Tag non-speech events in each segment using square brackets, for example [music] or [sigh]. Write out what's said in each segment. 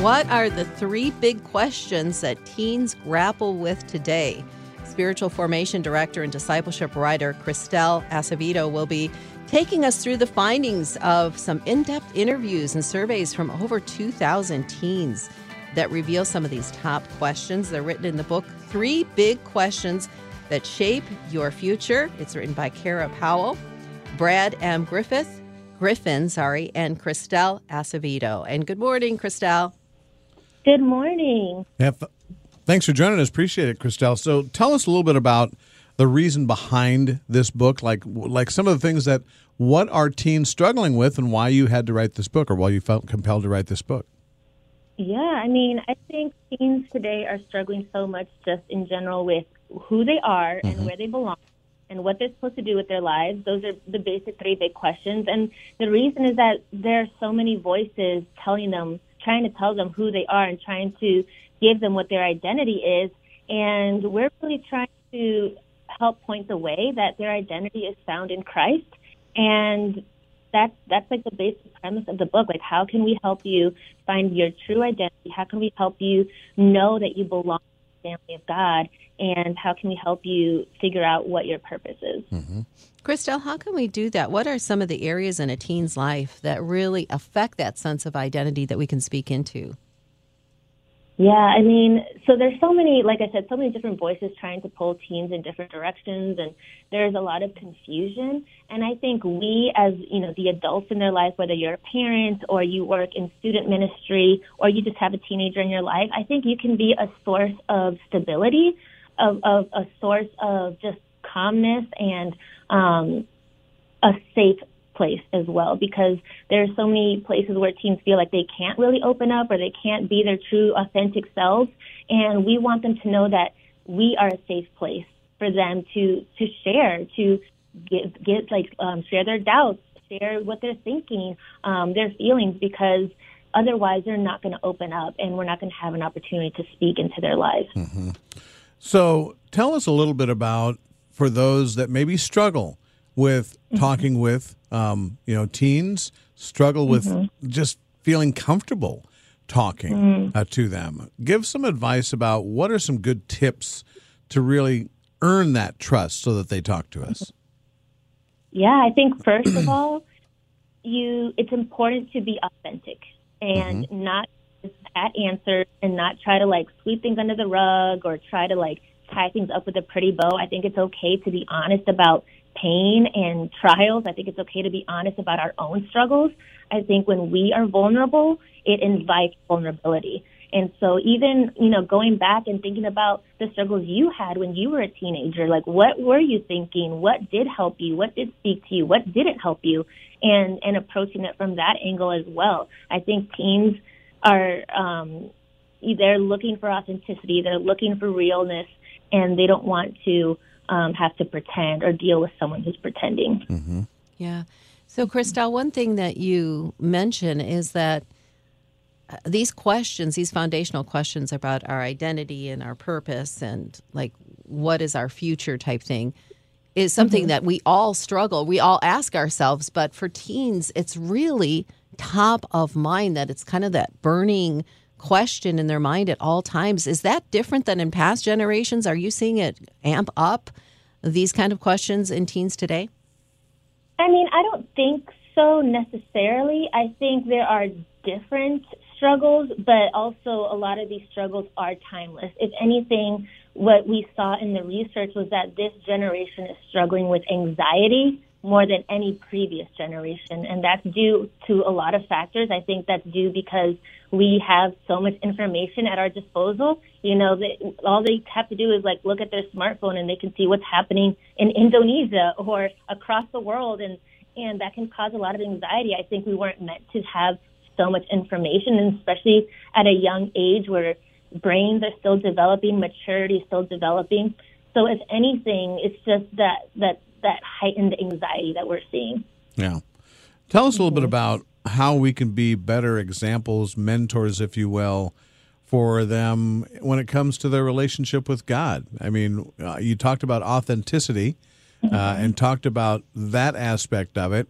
What are the three big questions that teens grapple with today? Spiritual formation director and discipleship writer Kristel Acevedo will be taking us through the findings of some in depth interviews and surveys from over 2,000 teens that reveal some of these top questions. They're written in the book, Three Big Questions That Shape Your Future. It's written by Kara Powell, Brad M. Griffith, Griffin, sorry, and Kristel Acevedo. And good morning, Kristel. Good morning. Yeah, th- thanks for joining us. Appreciate it, Kristel. So tell us a little bit about the reason behind this book, like like some of the things that what are teens struggling with, and why you had to write this book, or why you felt compelled to write this book. Yeah, I mean, I think teens today are struggling so much just in general with who they are and Mm-hmm. where they belong and what they're supposed to do with their lives. Those are the basic three big questions. And the reason is that there are so many voices telling them, trying to tell them who they are and trying to give them what their identity is. And we're really trying to help point the way that their identity is found in Christ. And that's that's like the basic premise of the book. Like, how can we help you find your true identity? How can we help you know that you belong family of God? And how can we help you figure out what your purpose is? Mm-hmm. Kristel, how can we do that? What are some of the areas in a teen's life that really affect that sense of identity that we can speak into? Yeah, I mean, so there's so many, like I said, so many different voices trying to pull teens in different directions, and there's a lot of confusion. And I think we, as you know, the adults in their life, whether you're a parent or you work in student ministry or you just have a teenager in your life, I think you can be a source of stability, of, of a source of just calmness and um, a safe place as well because there are so many places where teens feel like they can't really open up or they can't be their true authentic selves. And we want them to know that we are a safe place for them to to share to get get like um, share their doubts share what they're thinking um, their feelings because otherwise they're not going to open up and we're not going to have an opportunity to speak into their lives. So tell us a little bit about for those that maybe struggle with talking with um, you know teens, struggle with just feeling comfortable talking uh, to them. Give some advice about what are some good tips to really earn that trust so that they talk to us. Yeah, I think first of all, you it's important to be authentic and not just pat answers and not try to like sweep things under the rug or try to like tie things up with a pretty bow. I think it's okay to be honest about pain and trials. I think it's okay to be honest about our own struggles. I think when we are vulnerable, it invites vulnerability. And so even, you know, going back and thinking about the struggles you had when you were a teenager, like what were you thinking? What did help you? What did speak to you? What didn't help you? And and approaching it from that angle as well. I think teens are um they're looking for authenticity, they're looking for realness and they don't want to um, have to pretend or deal with someone who's pretending. Mm-hmm. Yeah. So, Kristel, one thing that you mention is that uh, these questions, these foundational questions about our identity and our purpose and like what is our future type thing, is something that we all struggle. We all ask ourselves, but for teens, it's really top of mind that it's kind of that burning question in their mind at all times. Is that different than in past generations? Are you seeing it amp up these kind of questions in teens today? I mean, I don't think so necessarily. I think there are different struggles, but also a lot of these struggles are timeless. If anything, what we saw in the research was that this generation is struggling with anxiety more than any previous generation. And that's due to a lot of factors. I think that's due because we have so much information at our disposal. You know, that all they have to do is like look at their smartphone and they can see what's happening in Indonesia or across the world. And, and that can cause a lot of anxiety. I think we weren't meant to have so much information, and especially at a young age where brains are still developing, maturity is still developing. So if anything, it's just that, that, that heightened anxiety that we're seeing. Yeah. Tell us a little bit about how we can be better examples, mentors, if you will, for them when it comes to their relationship with God. I mean, uh, you talked about authenticity uh, and talked about that aspect of it.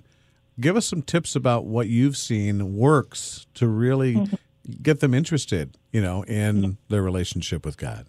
Give us some tips about what you've seen works to really get them interested, you know, in their relationship with God?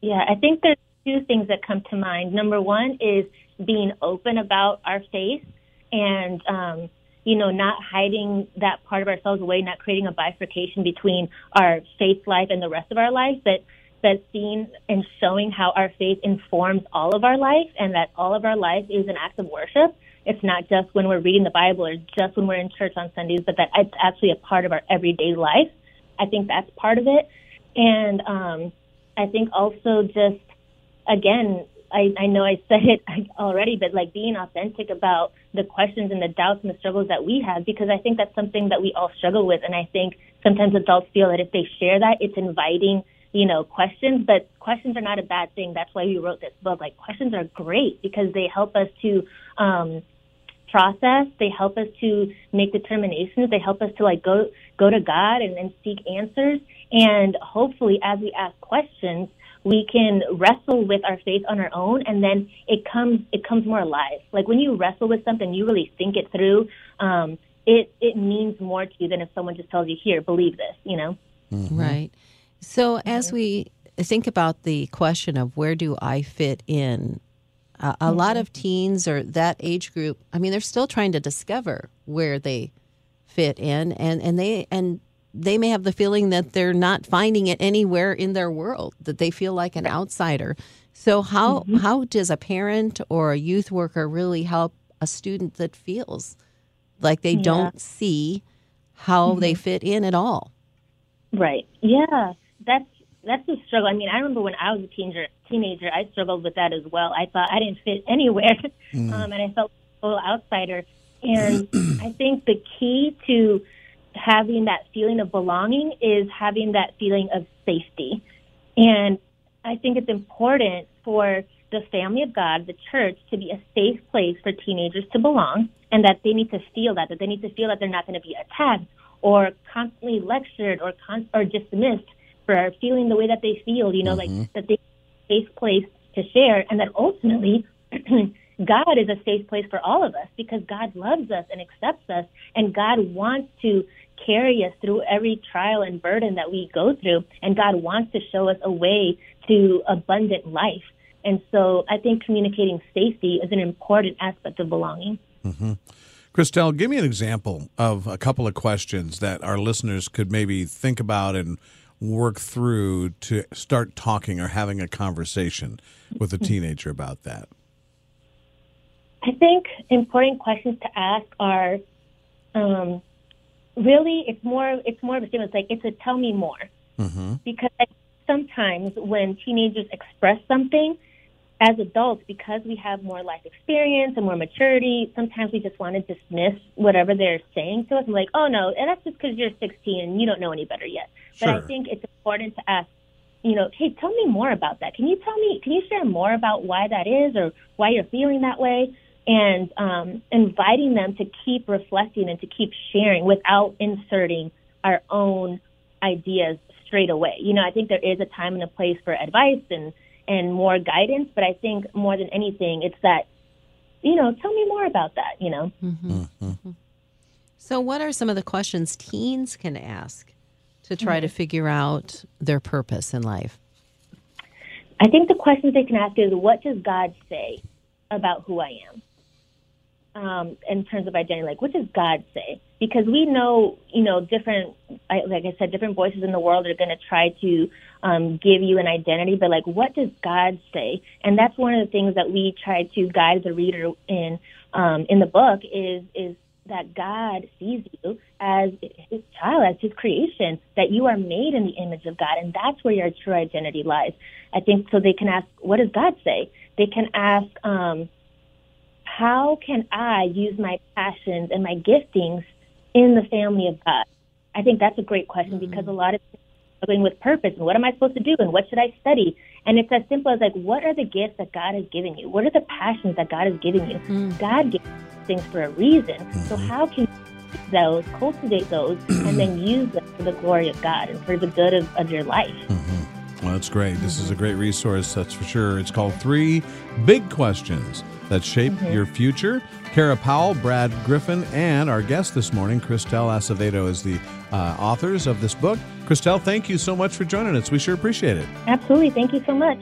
Yeah, I think there's two things that come to mind. Number one is being open about our faith and, um, you know, not hiding that part of ourselves away, not creating a bifurcation between our faith life and the rest of our life, but but seeing and showing how our faith informs all of our life and that all of our life is an act of worship. It's not just when we're reading the Bible or just when we're in church on Sundays, but that it's actually a part of our everyday life. I think that's part of it. And um, I think also just, again, I, I know I said it [laughs] already, but like being authentic about the questions and the doubts and the struggles that we have, because I think that's something that we all struggle with. And I think sometimes adults feel that if they share that, it's inviting, you know, questions, but questions are not a bad thing. That's why we wrote this book. Like questions are great because they help us to, um, process. They help us to make determinations. They help us to like go, go to God and, and seek answers. And hopefully as we ask questions, we can wrestle with our faith on our own and then it comes it comes more alive like when you wrestle with something you really think it through um it it means more to you than if someone just tells you here believe this you know mm-hmm. right so as we think about the question of where do i fit in uh, a mm-hmm. lot of teens or that age group i mean they're still trying to discover where they fit in and and they and they may have the feeling that they're not finding it anywhere in their world, that they feel like an outsider. So how mm-hmm. how does a parent or a youth worker really help a student that feels like they yeah. don't see how mm-hmm. they fit in at all? Right. Yeah. That's that's a struggle. I mean, I remember when I was a teenager, teenager, I struggled with that as well. I thought I didn't fit [laughs] anywhere, mm. um, and I felt a little outsider. And [clears throat] I think the key to having that feeling of belonging is having that feeling of safety. And I think it's important for the family of God, the church, to be a safe place for teenagers to belong and that they need to feel that, that they need to feel that they're not going to be attacked or constantly lectured or con- or dismissed for feeling the way that they feel, you know, mm-hmm. like that they safe place to share and that ultimately [clears throat] God is a safe place for all of us because God loves us and accepts us and God wants to carry us through every trial and burden that we go through. And God wants to show us a way to abundant life. And so I think communicating safety is an important aspect of belonging. Mm-hmm. Kristel, give me an example of a couple of questions that our listeners could maybe think about and work through to start talking or having a conversation with a [laughs] teenager about that. I think important questions to ask are um, really it's more it's more of a statement. It's like it's a tell me more mm-hmm. because sometimes when teenagers express something as adults because we have more life experience and more maturity sometimes we just want to dismiss whatever they're saying to us and like oh no and that's just because you're 16 and you don't know any better yet sure. but i think it's important to ask you know hey tell me more about that can you tell me can you share more about why that is or why you're feeling that way and um, inviting them to keep reflecting and to keep sharing without inserting our own ideas straight away. You know, I think there is a time and a place for advice and and more guidance, but I think more than anything, it's that you know, tell me more about that. You know. Mm-hmm. Mm-hmm. So, what are some of the questions teens can ask to try mm-hmm. to figure out their purpose in life? I think the questions they can ask is, "What does God say about who I am?" Um, in terms of identity? Like, what does God say? Because we know, you know, different, like I said, different voices in the world are going to try to um, give you an identity, but like, what does God say? And that's one of the things that we try to guide the reader in um, in the book is is that God sees you as His child, as His creation, that you are made in the image of God, and that's where your true identity lies. I think so. They can ask, what does God say? They can ask. Um, how can I use my passions and my giftings in the family of God? I think that's a great question mm-hmm. because a lot of people are struggling with purpose and what am I supposed to do and what should I study? And it's as simple as like, what are the gifts that God has given you? What are the passions that God has given you? Mm-hmm. God gives things for a reason. Mm-hmm. So how can you those, cultivate those, and then [clears throat] use them for the glory of God and for the good of, of your life? Mm-hmm. Well, that's great. This is a great resource, that's for sure. It's called Three Big Questions that shape Mm-hmm. your future. Kara Powell, Brad Griffin, and our guest this morning, Kristel Acevedo, is the uh, authors of this book. Kristel, thank you so much for joining us. We sure appreciate it. Absolutely. Thank you so much.